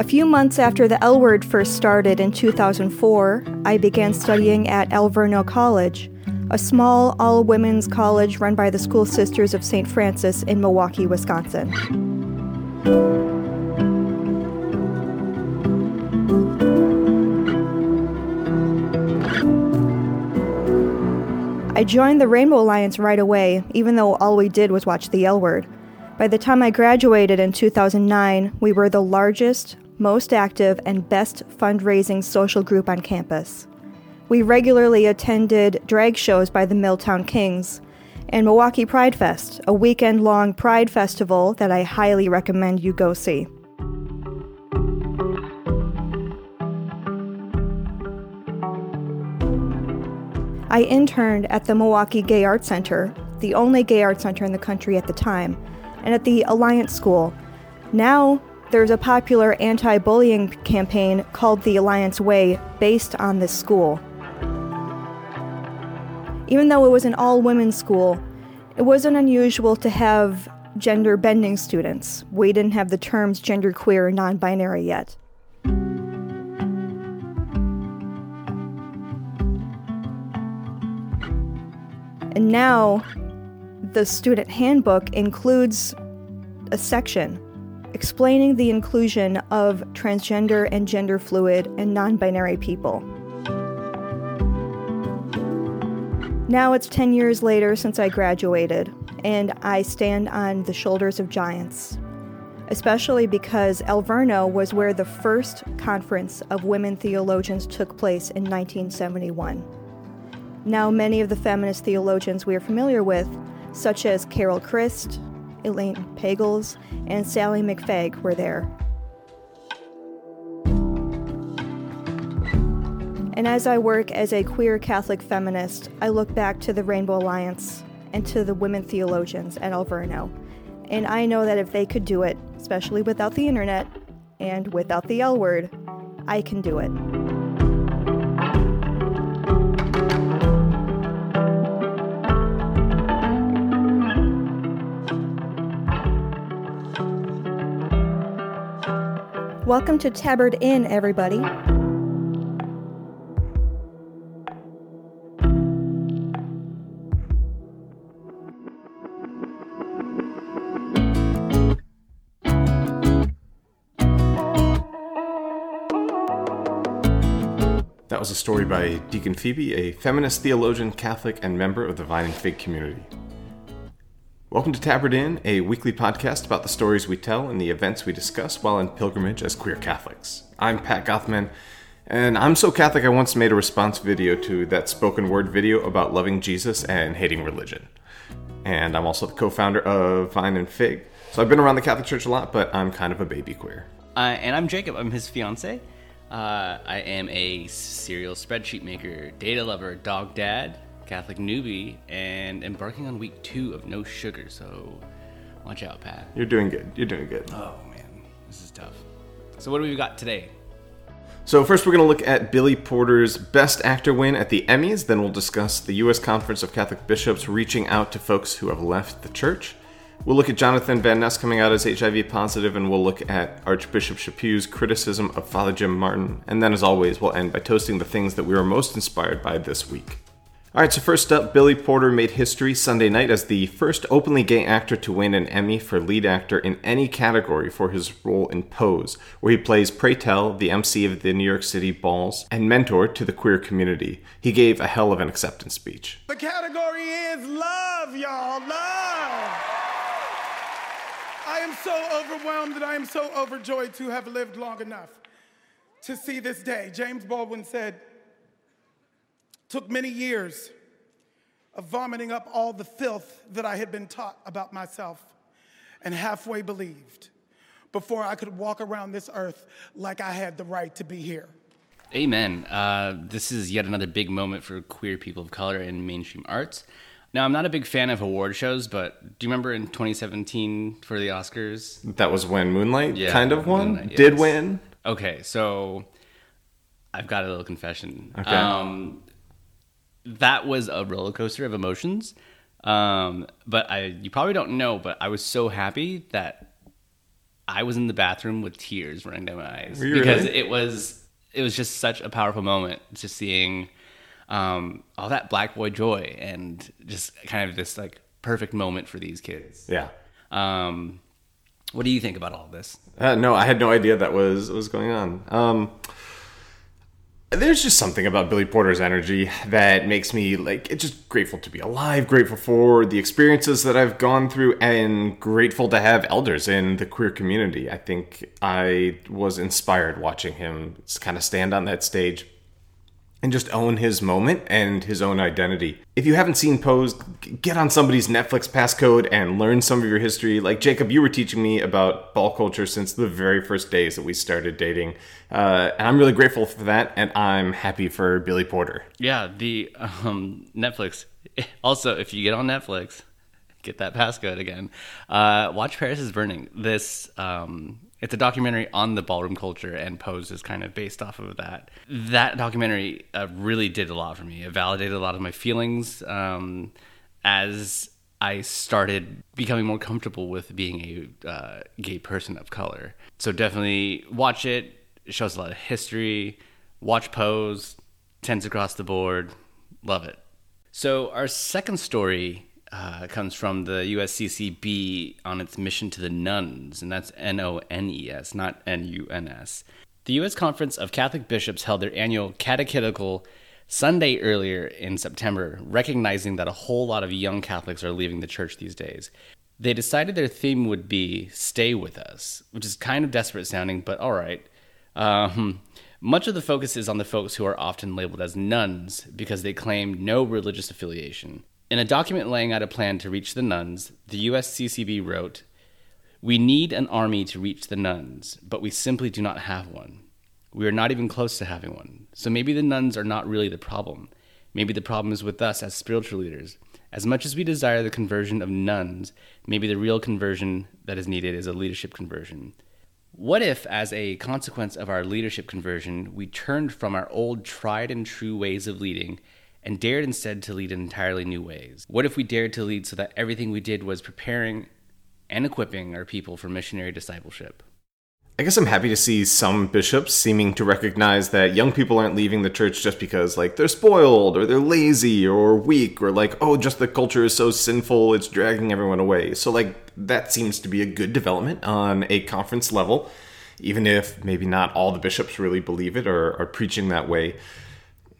A few months after the L Word first started in 2004, I began studying at Alverno College, a small all women's college run by the School Sisters of St. Francis in Milwaukee, Wisconsin. I joined the Rainbow Alliance right away, even though all we did was watch the L Word. By the time I graduated in 2009, we were the largest, most active, and best fundraising social group on campus. We regularly attended drag shows by the Milltown Kings and Milwaukee Pride Fest, a weekend long pride festival that I highly recommend you go see. I interned at the Milwaukee Gay Arts Center, the only gay arts center in the country at the time, and at the Alliance School. Now, there's a popular anti bullying campaign called the Alliance Way based on this school. Even though it was an all women's school, it wasn't unusual to have gender bending students. We didn't have the terms genderqueer or non binary yet. And now, the student handbook includes a section explaining the inclusion of transgender and gender fluid and non binary people. Now it's 10 years later since I graduated, and I stand on the shoulders of giants, especially because Alverno was where the first conference of women theologians took place in 1971. Now, many of the feminist theologians we are familiar with, such as Carol Christ, Elaine Pagels, and Sallie McFague, were there. And as I work as a queer Catholic feminist, I look back to the Rainbow Alliance and to the women theologians at Alverno. And I know that if they could do it, especially without the internet and without the L word, I can do it. Welcome to Tabard Inn, everybody. That was a story by Deacon Phoebe, a feminist theologian, Catholic, and member of the Vine and Fig community. Welcome to Tabard Inn, a weekly podcast about the stories we tell and the events we discuss while in pilgrimage as queer Catholics. I'm Pat Gothman, and I'm so Catholic I once made a response video to that spoken word video about loving Jesus and hating religion. And I'm also the co founder of Vine and Fig. So I've been around the Catholic Church a lot, but I'm kind of a baby queer. Uh, and I'm Jacob. I'm his fiance. Uh, I am a serial spreadsheet maker, data lover, dog dad, Catholic newbie, and embarking on week two of no sugar. So watch out, Pat. You're doing good. You're doing good. Oh man, this is tough. So what do we got today? So first, we're going to look at Billy Porter's Best Actor win at the Emmys. Then we'll discuss the U.S. Conference of Catholic Bishops reaching out to folks who have left the church. We'll look at Jonathan Van Ness coming out as HIV positive, and we'll look at Archbishop Chaput's criticism of Father Jim Martin. And then, as always, we'll end by toasting the things that we were most inspired by this week. All right, so first up, Billy Porter made history Sunday night as the first openly gay actor to win an Emmy for lead actor in any category for his role in Pose, where he plays Pray Tell, the MC of the New York City Balls, and mentor to the queer community. He gave a hell of an acceptance speech. The category is love, y'all. Love. I am so overwhelmed and I am so overjoyed to have lived long enough to see this day. James Baldwin said, Took many years of vomiting up all the filth that I had been taught about myself and halfway believed before I could walk around this earth like I had the right to be here. Amen. Uh, this is yet another big moment for queer people of color in mainstream arts. Now, I'm not a big fan of award shows, but do you remember in 2017 for the Oscars? That was when Moonlight Yeah, kind of won, Moonlight, did win. Okay, so I've got a little confession. Okay. Um, that was a roller coaster of emotions. Um, but I, you probably don't know, but I was so happy that I was in the bathroom with tears running down my eyes because really? it was it was just such a powerful moment, just seeing um, all that black boy joy and just kind of this like perfect moment for these kids. Yeah. Um, what do you think about all this? Uh, no, I had no idea that was was going on. Um, there's just something about Billy Porter's energy that makes me like it's just grateful to be alive, grateful for the experiences that I've gone through, and grateful to have elders in the queer community. I think I was inspired watching him kind of stand on that stage and just own his moment and his own identity. If you haven't seen Pose, g- get on somebody's Netflix passcode and learn some of your history. Like Jacob, you were teaching me about ball culture since the very first days that we started dating, uh, and I'm really grateful for that. And I'm happy for Billy Porter. Yeah, the um, Netflix. Also, if you get on Netflix, get that passcode again. Uh, watch Paris is Burning. This um, it's a documentary on the ballroom culture, and Pose is kind of based off of that. That documentary uh, really did a lot for me. It validated a lot of my feelings um, as I started becoming more comfortable with being a uh, gay person of color. So definitely watch it. It shows a lot of history. Watch Pose. Tens across the board. Love it. So our second story uh, comes from the USCCB on its mission to the nones, and that's N O N E S, not N U N S. The U.S. Conference of Catholic Bishops held their annual catechetical Sunday earlier in September, recognizing that a whole lot of young Catholics are leaving the church these days. They decided their theme would be Stay With Us, which is kind of desperate sounding, but all right. Um, much of the focus is on the folks who are often labeled as nones because they claim no religious affiliation. In a document laying out a plan to reach the nones, the USCCB wrote, We need an army to reach the nones, but we simply do not have one. We are not even close to having one. So maybe the nones are not really the problem. Maybe the problem is with us as spiritual leaders. As much as we desire the conversion of nones, maybe the real conversion that is needed is a leadership conversion. What if, as a consequence of our leadership conversion, we turned from our old tried and true ways of leading and dared instead to lead in entirely new ways? What if we dared to lead so that everything we did was preparing and equipping our people for missionary discipleship? I guess I'm happy to see some bishops seeming to recognize that young people aren't leaving the church just because, like, they're spoiled or they're lazy or weak or, like, oh, just the culture is so sinful, it's dragging everyone away. So, like, that seems to be a good development on a conference level, even if maybe not all the bishops really believe it or are preaching that way.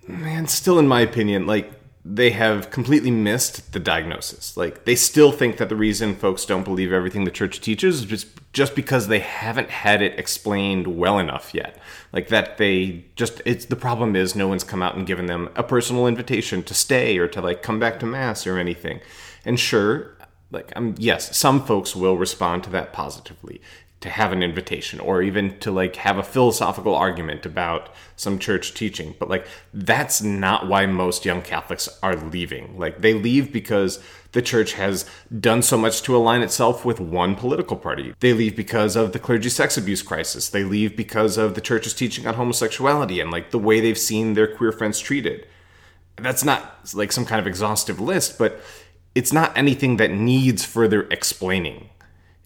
Man, still, in my opinion, like, they have completely missed the diagnosis. Like, they still think that the reason folks don't believe everything the church teaches is just, just because they haven't had it explained well enough yet. Like, that they just, it's the problem is no one's come out and given them a personal invitation to stay or to, like, come back to Mass or anything. And sure, like, um, yes, some folks will respond to that positively to have an invitation or even to like have a philosophical argument about some church teaching. But like that's not why most young catholics are leaving. Like they leave because the church has done so much to align itself with one political party. They leave because of the clergy sex abuse crisis. They leave because of the church's teaching on homosexuality and like the way they've seen their queer friends treated. That's not like some kind of exhaustive list but it's not anything that needs further explaining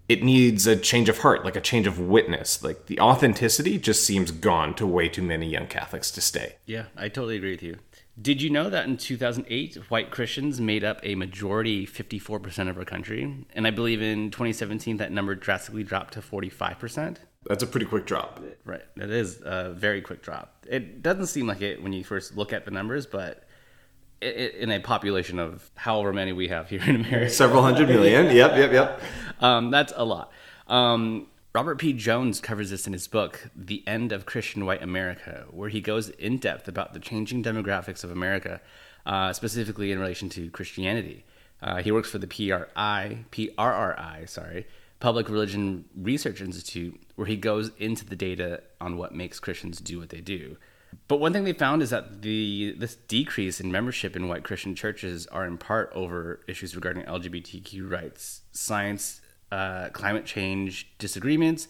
it needs a change of heart, like a change of witness. Like the authenticity just seems gone to way too many young Catholics to stay. Yeah, I totally agree with you. Did you know that in 2008, white Christians made up a majority 54% of our country? And I believe in 2017, that number drastically dropped to 45%. That's a pretty quick drop. Right. It is a very quick drop. It doesn't seem like it when you first look at the numbers, but in a population of however many we have here in America, Several hundred million. Yep, yep, yep. um, that's a lot. Um, Robert P. Jones covers this in his book, The End of Christian White America, where he goes in depth about the changing demographics of America, uh, specifically in relation to Christianity. Uh, he works for the PRI, PRRI, sorry, Public Religion Research Institute, where he goes into the data on what makes Christians do what they do. But one thing they found is that the this decrease in membership in white Christian churches are in part over issues regarding LGBTQ rights, science, uh, climate change disagreements,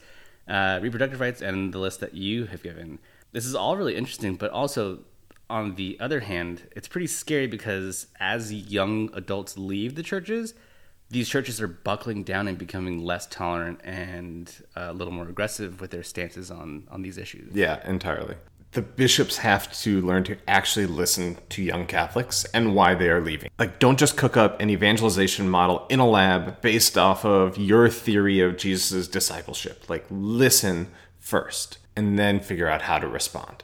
uh, reproductive rights, and the list that you have given. This is all really interesting, but also on the other hand, it's pretty scary because as young adults leave the churches, these churches are buckling down and becoming less tolerant and a little more aggressive with their stances on on these issues. Yeah, entirely. The bishops have to learn to actually listen to young Catholics and why they are leaving. Like, don't just cook up an evangelization model in a lab based off of your theory of Jesus' discipleship. Like, listen first and then figure out how to respond.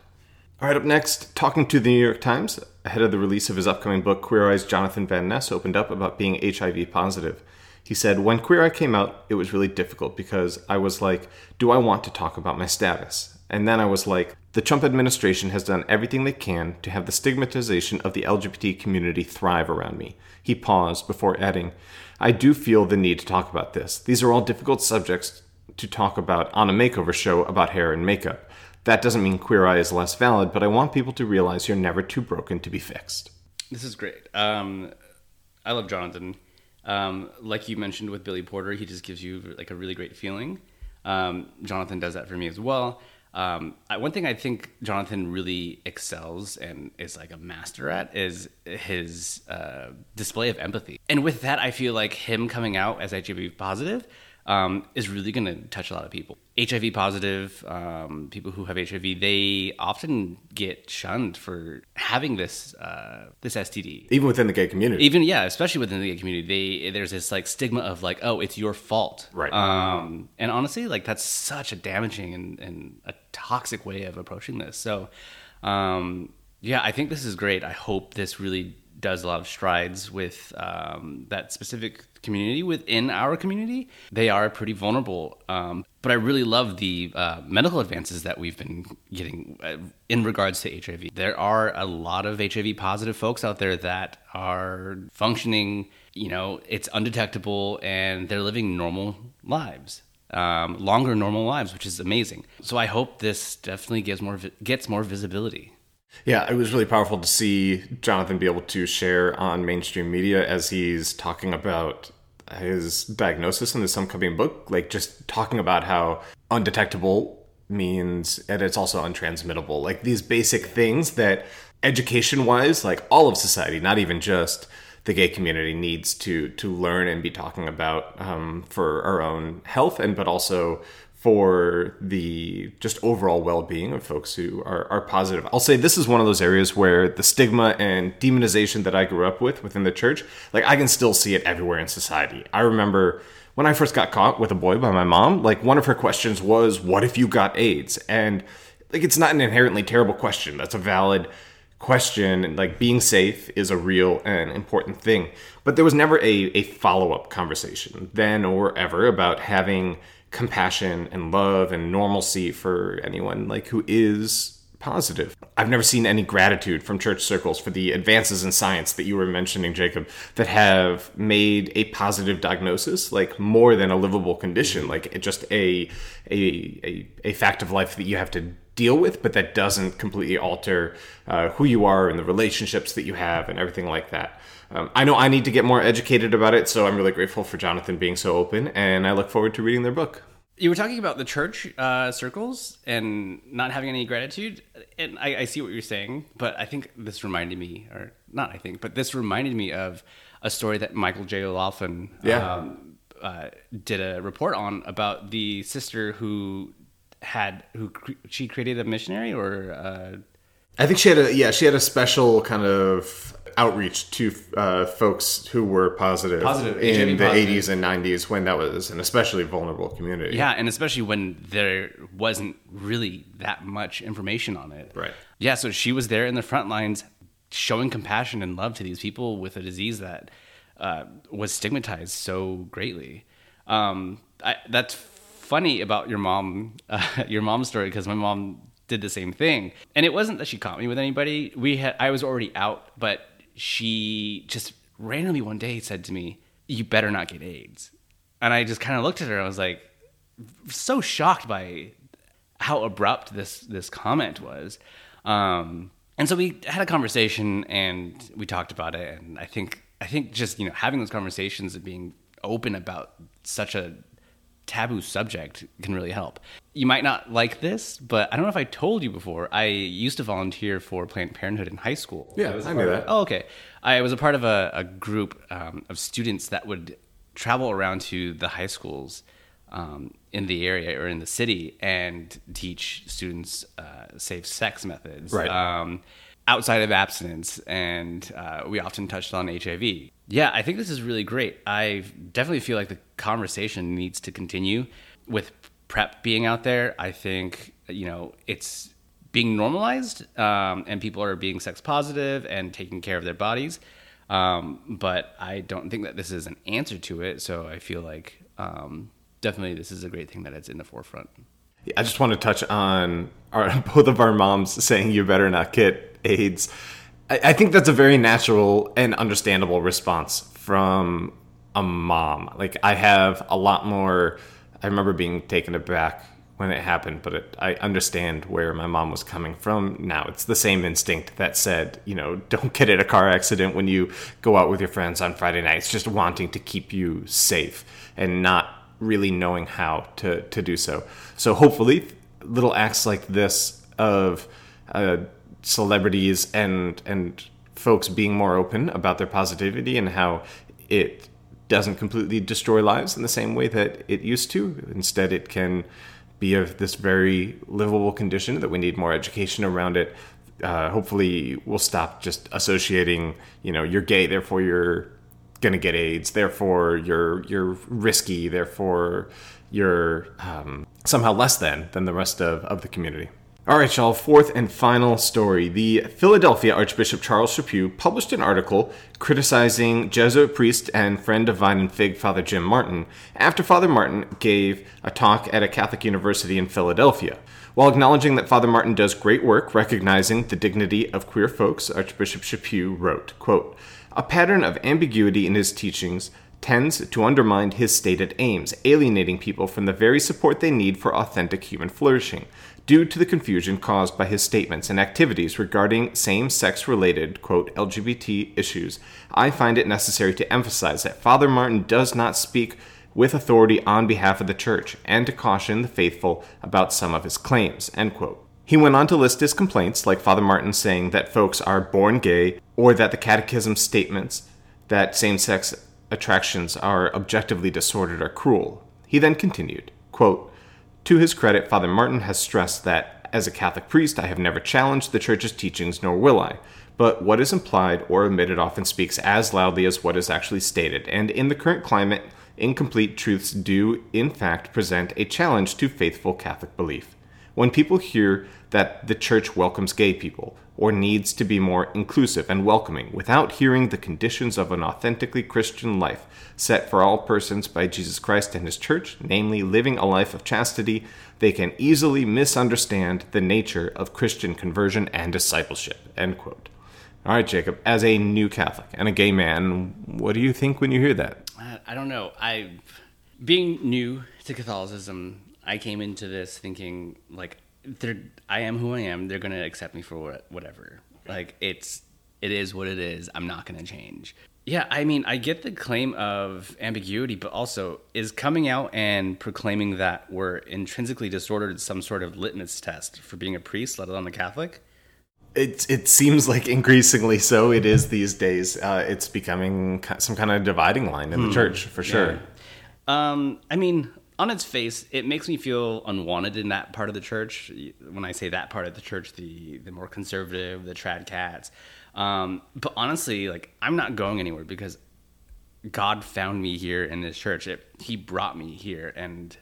All right, up next, talking to the New York Times ahead of the release of his upcoming book, Queer Eye's Jonathan Van Ness opened up about being HIV positive. He said, When Queer Eye came out, it was really difficult because I was like, Do I want to talk about my status? And then I was like, the Trump administration has done everything they can to have the stigmatization of the LGBT community thrive around me. He paused before adding, I do feel the need to talk about this. These are all difficult subjects to talk about on a makeover show about hair and makeup. That doesn't mean Queer Eye is less valid, but I want people to realize you're never too broken to be fixed. This is great. Um, I love Jonathan. Um, like you mentioned with Billy Porter, he just gives you like a really great feeling. Um, Jonathan does that for me as well. Um, I, one thing I think Jonathan really excels and is like a master at is his uh, display of empathy. And with that, I feel like him coming out as HIV positive um, is really going to touch a lot of people. HIV positive, um, people who have HIV, they often get shunned for having this uh, this STD. Even within the gay community. Even yeah, especially within the gay community, they there's this like stigma of like, oh, it's your fault. Right. Um, and honestly, like that's such a damaging and, and a toxic way of approaching this. So, um, yeah, I think this is great. I hope this really does a lot of strides with um, that specific community within our community. They are pretty vulnerable. Um, but I really love the uh, medical advances that we've been getting uh, in regards to HIV. There are a lot of HIV positive folks out there that are functioning, you know, it's undetectable and they're living normal lives. Um, longer normal lives, which is amazing. So I hope this definitely gives more gets more visibility. Yeah, it was really powerful to see Jonathan be able to share on mainstream media as he's talking about his diagnosis in this upcoming book, like just talking about how undetectable means and it's also untransmittable. Like these basic things that education wise, like all of society, not even just the gay community needs to to learn and be talking about um, for our own health and but also for the just overall well-being of folks who are, are positive. I'll say this is one of those areas where the stigma and demonization that i grew up with within the church like i can still see it everywhere in society. I remember when i first got caught with a boy by my mom like one of her questions was what if you got aids? And like it's not an inherently terrible question. That's a valid question and like being safe is a real and important thing. But there was never a, a follow-up conversation then or ever about having compassion and love and normalcy for anyone like who is positive. I've never seen any gratitude from church circles for the advances in science that you were mentioning, Jacob, that have made a positive diagnosis like more than a livable condition, like just a a a, a fact of life that you have to deal with, but that doesn't completely alter uh, who you are and the relationships that you have and everything like that. Um, I know I need to get more educated about it, so I'm really grateful for Jonathan being so open, and I look forward to reading their book. You were talking about the church uh, circles and not having any gratitude, and I, I, see what you're saying, but I think this reminded me, or not I think, but this reminded me of a story that Michael J. O'Loughlin yeah. um, uh, did a report on about the sister who had who cre- she created a missionary or. Uh, I think she had a yeah she had a special kind of outreach to uh, folks who were positive, positive in the positive. 80s and 90s when that was an especially vulnerable community. Yeah, and especially when there wasn't really that much information on it. Right. Yeah, so she was there in the front lines showing compassion and love to these people with a disease that uh, was stigmatized so greatly. Um, I, that's funny about your mom, uh, your mom's story, because my mom did the same thing. And it wasn't that she caught me with anybody. We had I was already out, but she just randomly one day said to me, "You better not get AIDS." And I just kind of looked at her. and I was like, so shocked by how abrupt this this comment was. Um, and so we had a conversation and we talked about it. And I think I think just you know having those conversations and being open about such a taboo subject can really help. You might not like this, but I don't know if I told you before. I used to volunteer for Planned Parenthood in high school. Yeah, I, I knew that. Oh, okay. I was a part of a, a group um, of students that would travel around to the high schools um, in the area or in the city and teach students uh, safe sex methods. Right. Um, outside of abstinence, and uh, we often touched on HIV. Yeah, I think this is really great. I definitely feel like the conversation needs to continue with PrEP being out there. I think you know it's being normalized, um, and people are being sex positive and taking care of their bodies. Um, but I don't think that this is an answer to it. So I feel like um, definitely this is a great thing that it's in the forefront. I just want to touch on our, both of our moms saying you better not get AIDS. I, I think that's a very natural and understandable response from a mom. Like I have a lot more. I remember being taken aback when it happened, but it, I understand where my mom was coming from now. It's the same instinct that said, you know, don't get in a car accident when you go out with your friends on Friday night. It's just wanting to keep you safe and not really knowing how to, to do so. So hopefully, little acts like this of uh, celebrities and and folks being more open about their positivity and how it doesn't completely destroy lives in the same way that it used to. Instead, it can be of this very livable condition that we need more education around it. Uh, hopefully, we'll stop just associating, you know, you're gay, therefore you're to get AIDS, therefore you're you're risky, therefore you're um, somehow less than than the rest of, of the community. All right, y'all, fourth and final story. The Philadelphia Archbishop Charles Chaput published an article criticizing Jesuit priest and friend of Vine and Fig, Father Jim Martin, after Father Martin gave a talk at a Catholic university in Philadelphia. While acknowledging that Father Martin does great work recognizing the dignity of queer folks, Archbishop Chaput wrote, quote, A pattern of ambiguity in his teachings tends to undermine his stated aims, alienating people from the very support they need for authentic human flourishing due to the confusion caused by his statements and activities regarding same sex related, quote, LGBT issues, I find it necessary to emphasize that Father Martin does not speak with authority on behalf of the Church and to caution the faithful about some of his claims, end quote. He went on to list his complaints, like Father Martin saying that folks are born gay or that the Catechism statements that same sex attractions are objectively disordered or cruel. He then continued, quote, to his credit, Father Martin has stressed that, as a Catholic priest, I have never challenged the Church's teachings, nor will I. But what is implied or omitted often speaks as loudly as what is actually stated, and in the current climate, incomplete truths do, in fact, present a challenge to faithful Catholic belief. When people hear that the Church welcomes gay people, or needs to be more inclusive and welcoming, without hearing the conditions of an authentically Christian life, set for all persons by Jesus Christ and His Church, namely living a life of chastity, they can easily misunderstand the nature of Christian conversion and discipleship. End quote. All right, Jacob, as a new Catholic and a gay man, what do you think when you hear that? I don't know. I, being new to Catholicism, I came into this thinking like, I am who I am. They're gonna accept me for what, whatever. Like it's, it is what it is. I'm not gonna change. Yeah, I mean, I get the claim of ambiguity, but also is coming out and proclaiming that we're intrinsically disordered some sort of litmus test for being a priest, let alone a Catholic? It it seems like increasingly so. It is these days. Uh, it's becoming some kind of dividing line in hmm. the church for sure. Yeah. Um, I mean, on its face, it makes me feel unwanted in that part of the church. When I say that part of the church, the the more conservative, the trad cats. Um, but honestly, like I'm not going anywhere because God found me here in this church. It, he brought me here, and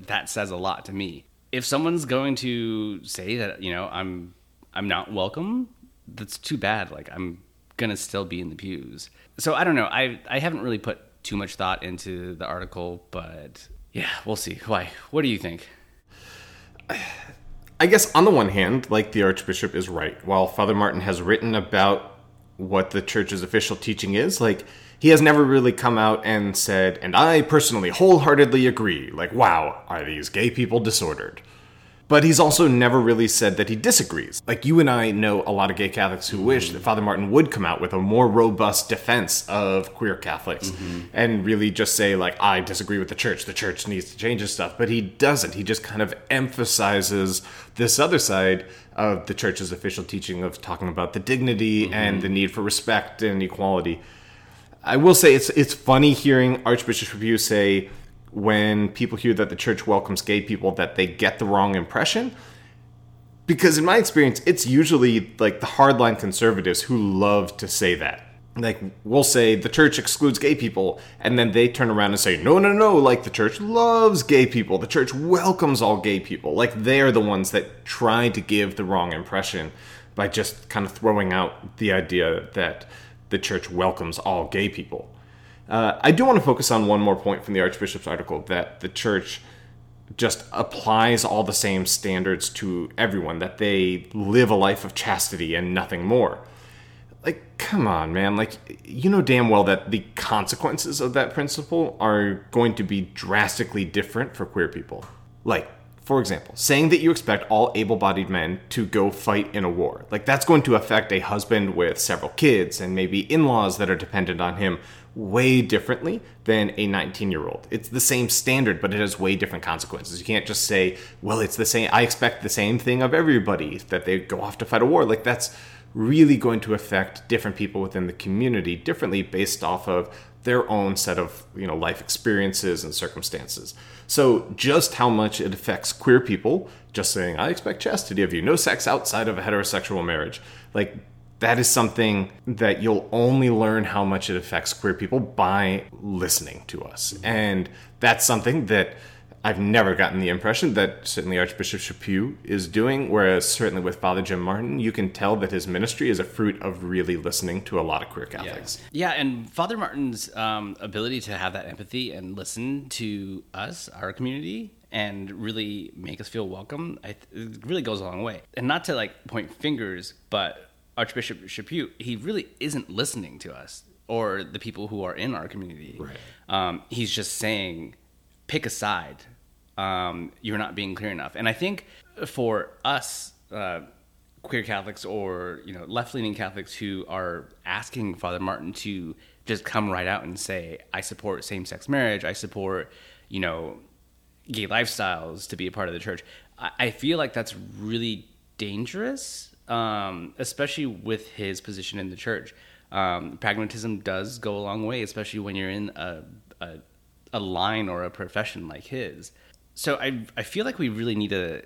that says a lot to me. If someone's going to say that you know I'm I'm not welcome, that's too bad. Like I'm gonna still be in the pews. So I don't know. I I haven't really put too much thought into the article, but yeah, we'll see. Why? What do you think? I guess on the one hand, like the Archbishop is right. While Father Martin has written about what the church's official teaching is, like he has never really come out and said, and I personally wholeheartedly agree, like, wow, are these gay people disordered? But he's also never really said that he disagrees. Like you and I know a lot of gay Catholics who wish that Father Martin would come out with a more robust defense of queer Catholics mm-hmm. and really just say like I disagree with the church. The church needs to change his stuff, but he doesn't. He just kind of emphasizes this other side of the church's official teaching of talking about the dignity mm-hmm. and the need for respect and equality. I will say it's it's funny hearing Archbishop Chaput say when people hear that the church welcomes gay people that they get the wrong impression. Because in my experience, it's usually like the hardline conservatives who love to say that. Like we'll say the church excludes gay people, and then they turn around and say, no, no, no, like the church loves gay people. The church welcomes all gay people. Like they're the ones that try to give the wrong impression by just kind of throwing out the idea that the church welcomes all gay people. Uh, I do want to focus on one more point from the Archbishop's article that the church just applies all the same standards to everyone, that they live a life of chastity and nothing more. Like, come on, man. Like, you know damn well that the consequences of that principle are going to be drastically different for queer people. Like, for example, saying that you expect all able bodied men to go fight in a war. Like, that's going to affect a husband with several kids and maybe in laws that are dependent on him way differently than a 19 year old. It's the same standard, but it has way different consequences. You can't just say, well, it's the same, I expect the same thing of everybody, that they go off to fight a war. Like, that's really going to affect different people within the community differently based off of their own set of you know life experiences and circumstances so just how much it affects queer people just saying i expect chastity of you no sex outside of a heterosexual marriage like that is something that you'll only learn how much it affects queer people by listening to us. And that's something that I've never gotten the impression that certainly Archbishop Chaput is doing, whereas certainly with Father Jim Martin, you can tell that his ministry is a fruit of really listening to a lot of queer Catholics. Yeah, yeah and Father Martin's um, ability to have that empathy and listen to us, our community, and really make us feel welcome, I th- it really goes a long way. And not to like point fingers, but Archbishop Chaput, he really isn't listening to us or the people who are in our community. Right. Um, he's just saying, pick a side. Um, you're not being clear enough. And I think for us, uh, queer Catholics or you know left-leaning Catholics who are asking Father Martin to just come right out and say, "I support same-sex marriage. I support you know gay lifestyles to be a part of the church." I, I feel like that's really dangerous, um, especially with his position in the church. Um, pragmatism does go a long way, especially when you're in a, a a line or a profession like his. So I I feel like we really need to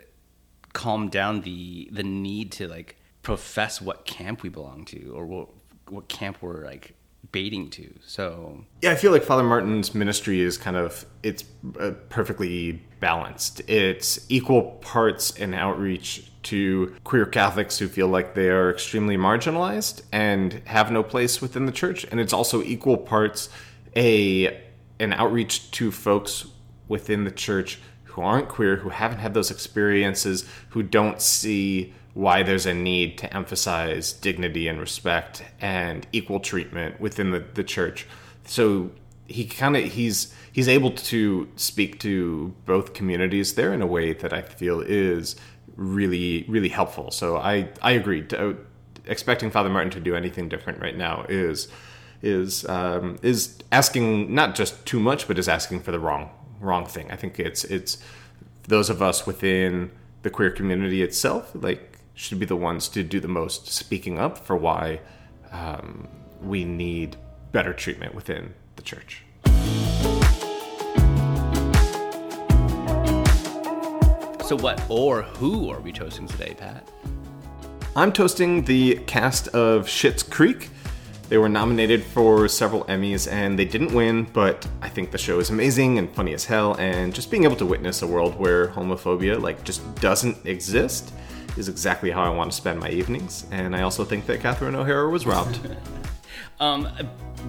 calm down the the need to like profess what camp we belong to or what what camp we're like baiting to. So Yeah, I feel like Father Martin's ministry is kind of it's uh, perfectly balanced. It's equal parts an outreach to queer Catholics who feel like they are extremely marginalized and have no place within the church, and it's also equal parts a an outreach to folks within the church who aren't queer, who haven't had those experiences, who don't see why there's a need to emphasize dignity and respect and equal treatment within the, the church. So he kind of he's he's able to speak to both communities there in a way that I feel is really really helpful. So I I agree. To, expecting Father Martin to do anything different right now is is um, is asking not just too much, but is asking for the wrong wrong thing. I think it's it's those of us within the queer community itself like should be the ones to do the most speaking up for why um, we need better treatment within the church. so what or who are we toasting today, Pat? I'm toasting the cast of Schitt's Creek. They were nominated for several Emmys and they didn't win, but I think the show is amazing and funny as hell. And just being able to witness a world where homophobia like just doesn't exist is exactly how I want to spend my evenings. And I also think that Catherine O'Hara was robbed. Um,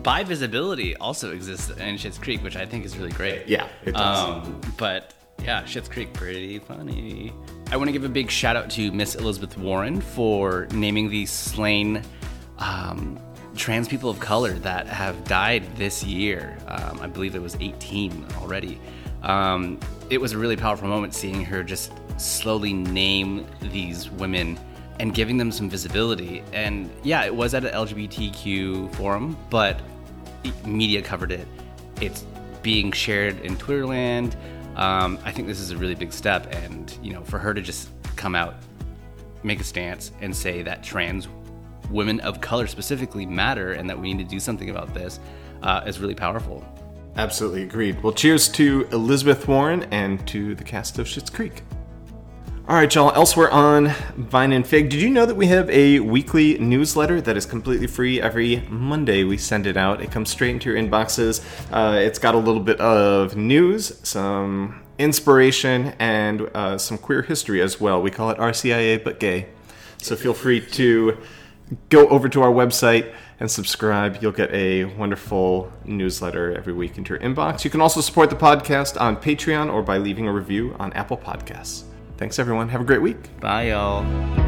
bi visibility also exists in Schitt's Creek, which I think is really great. Yeah, it does. Um, but yeah, Schitt's Creek, pretty funny. I want to give a big shout out to Miss Elizabeth Warren for naming the slain um, trans people of color that have died this year. Um, I believe it was 18 already. Um, it was a really powerful moment seeing her just slowly name these women and giving them some visibility. And yeah, it was at an LGBTQ forum, but media covered it. It's being shared in Twitterland. Um, I think this is a really big step, and you know, for her to just come out, make a stance, and say that trans women of color specifically matter, and that we need to do something about this. uh, is really powerful. Absolutely agreed. Well, cheers to Elizabeth Warren and to the cast of Schitt's Creek. All right, y'all. Elsewhere on Vine and Fig, did you know that we have a weekly newsletter that is completely free every Monday? We send it out. It comes straight into your inboxes. Uh, it's got a little bit of news, some inspiration, and uh, some queer history as well. We call it RCIA but gay. So feel free to go over to our website and subscribe. You'll get a wonderful newsletter every week into your inbox. You can also support the podcast on Patreon or by leaving a review on Apple Podcasts. Thanks, everyone. Have a great week. Bye, y'all.